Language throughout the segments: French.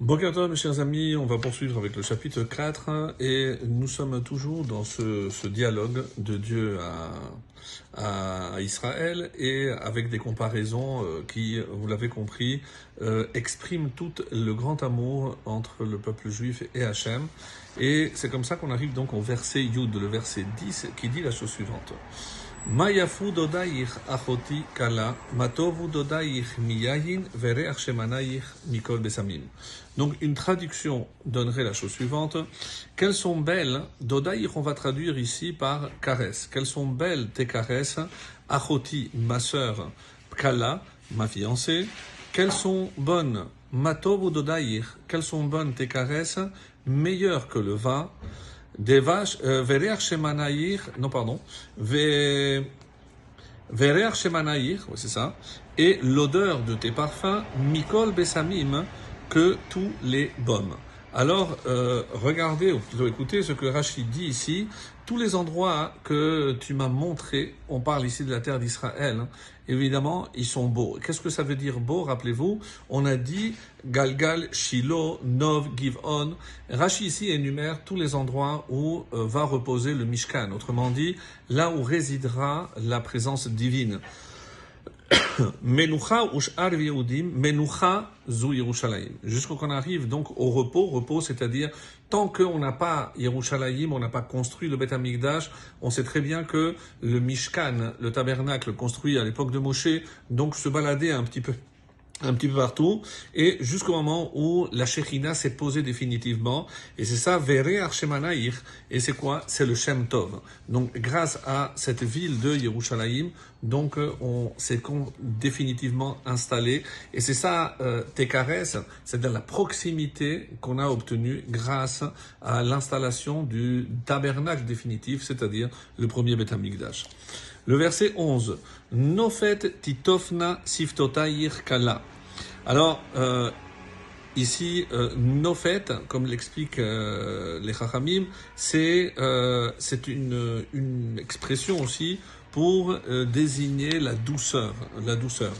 Bokertov, mes chers amis, on va poursuivre avec le chapitre 4 et nous sommes toujours dans ce, dialogue de Dieu à, à, Israël et avec des comparaisons euh, qui, vous l'avez compris, euh, expriment tout le grand amour entre le peuple juif et Hachem. Et c'est comme ça qu'on arrive donc au verset Yud, le verset 10, qui dit la chose suivante. Mayafu achoti kala, matovu dodaïr miyahin. Donc une traduction donnerait la chose suivante. Quelles sont belles, dodaïr on va traduire ici par caresse. Quelles sont belles tes caresses, achoti, ma sœur, kala, ma fiancée? Quelles sont bonnes, matovu dodaïr, quelles sont bonnes tes caresses, meilleures que le vin, des vaches, euh, non pardon, Vereach Shemanaïr, c'est ça, et l'odeur de tes parfums, Mikol Besamim, que tous les baumes. Alors, euh, regardez, ou plutôt écoutez ce que Rachid dit ici. Tous les endroits que tu m'as montrés, on parle ici de la terre d'Israël, hein, évidemment, ils sont beaux. Qu'est-ce que ça veut dire beau Rappelez-vous, on a dit Galgal, Shiloh, Nov, Givon. Rachid ici énumère tous les endroits où euh, va reposer le Mishkan. Autrement dit, là où résidera la présence divine. Menucha ushar Yehudim, Menucha zu Yerushalayim. Jusqu'à qu'on arrive donc au repos, repos, c'est-à-dire tant qu'on n'a pas Yerushalayim, on n'a pas construit le Beth Amikdash, on sait très bien que le Mishkan, le tabernacle construit à l'époque de Moshe, donc se balader un petit peu un petit peu partout, et jusqu'au moment où la Shekhinah s'est posée définitivement, et c'est ça, Vere Arshemanaïr, et c'est quoi? C'est le Shem Tov. Donc, grâce à cette ville de Yerushalayim, donc euh, on s'est définitivement installé, et c'est ça, euh, Tekares, c'est-à-dire la proximité qu'on a obtenue grâce à l'installation du tabernacle définitif, c'est-à-dire le premier Beth Amikdash. Le verset 11. Nofet titofna. Alors, euh, ici, euh, Nofet, comme l'expliquent euh, les Chachamim, c'est euh, une, une expression aussi pour euh, désigner la douceur. La douceur.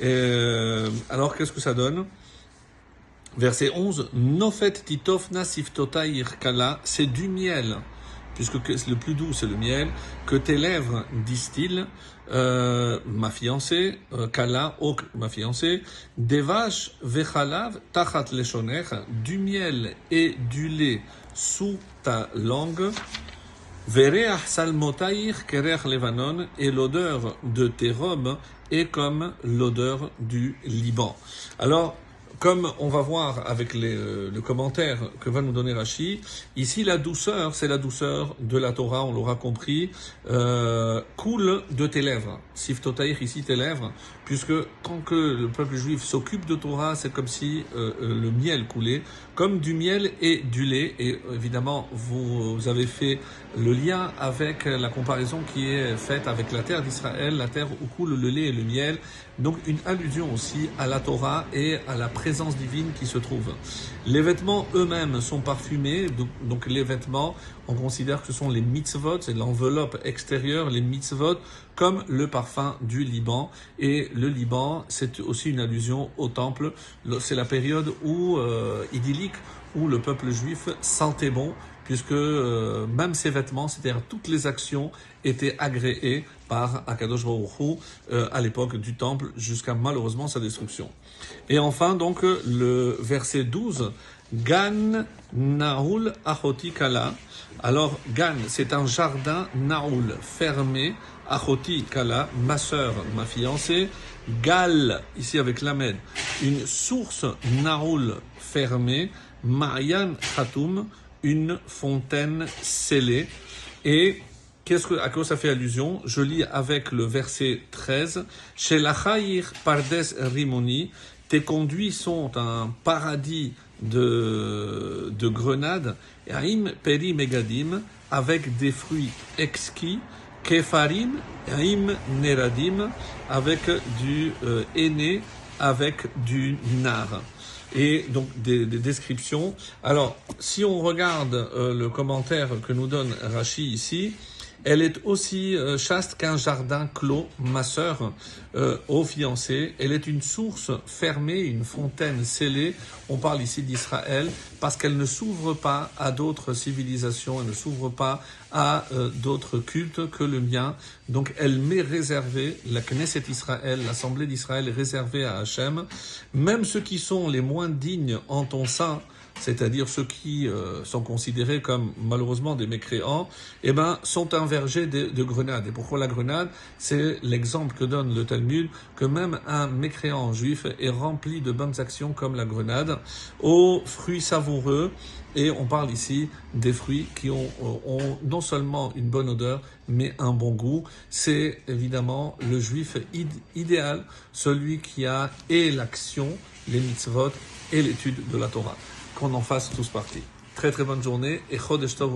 Et, alors, qu'est-ce que ça donne? Verset 11. Nofet titofna siftotair kala, c'est du miel puisque le plus doux c'est le miel, que tes lèvres distillent, euh, ma fiancée, euh, Kala, ok, ma fiancée, des vaches, vechalav, tachat leshoner, du miel et du lait sous ta langue, Vereach salmotaïr kerer levanon, et l'odeur de tes robes est comme l'odeur du Liban. Alors, comme on va voir avec euh, le commentaire que va nous donner Rashi, ici la douceur, c'est la douceur de la Torah, on l'aura compris, euh, coule de tes lèvres. Siftotaïr, ici tes lèvres, puisque tant que le peuple juif s'occupe de Torah, c'est comme si euh, euh, le miel coulait, comme du miel et du lait. Et évidemment, vous, avez fait le lien avec la comparaison qui est faite avec la terre d'Israël, la terre où coule le lait et le miel. Donc une allusion aussi à la Torah et à la présence divine qui se trouve. Les vêtements eux-mêmes sont parfumés, donc les vêtements, on considère que ce sont les mitzvot, c'est l'enveloppe extérieure, les mitzvot, comme le parfum du Liban. Et le Liban, c'est aussi une allusion au temple. C'est la période euh, idyllique où le peuple juif sentait bon, puisque euh, même ses vêtements, c'est-à-dire toutes les actions, étaient agréées par Akadosh Baruch euh, à l'époque du temple, jusqu'à malheureusement sa destruction. Et enfin, donc, le verset 12, Gan Naoul Achoti Kala. Alors, Gan, c'est un jardin Naoul, fermé, Achoti Kala, ma sœur, ma fiancée. Gal, ici avec l'Amed, une source Naoul fermée. Marian Khatoum, une fontaine scellée. Et qu'est-ce que, à quoi ça fait allusion? Je lis avec le verset 13. Chez la Pardes Rimoni, tes conduits sont un paradis de, de grenades. Aim Peri Megadim, avec des fruits exquis. Kefarim, Aim Neradim, avec du euh, aîné, avec du nar et donc des, des, descriptions. Alors, si on regarde euh, le commentaire que nous donne Rachi ici, Elle est aussi euh, chaste qu'un jardin clos, ma sœur, euh, aux fiancés. Elle est une source fermée, une fontaine scellée. On parle ici d'Israël parce qu'elle ne s'ouvre pas à d'autres civilisations, elle ne s'ouvre pas à euh, d'autres cultes que le mien. Donc elle m'est réservée, la Knesset Israël, l'Assemblée d'Israël est réservée à Hachem. Même ceux qui sont les moins dignes en ton sein, c'est-à-dire ceux qui euh, sont considérés comme malheureusement des mécréants, eh ben, sont un verger de, de grenade. Et pourquoi la grenade? C'est l'exemple que donne le Talmud, que même un mécréant juif est rempli de bonnes actions comme la grenade, aux fruits savoureux, et on parle ici des fruits qui ont, ont, non seulement une bonne odeur, mais un bon goût. C'est évidemment le juif idéal, celui qui a et l'action, les mitzvot, et l'étude de la Torah qu'on en fasse tous partie. Très très bonne journée et Chodesh Tov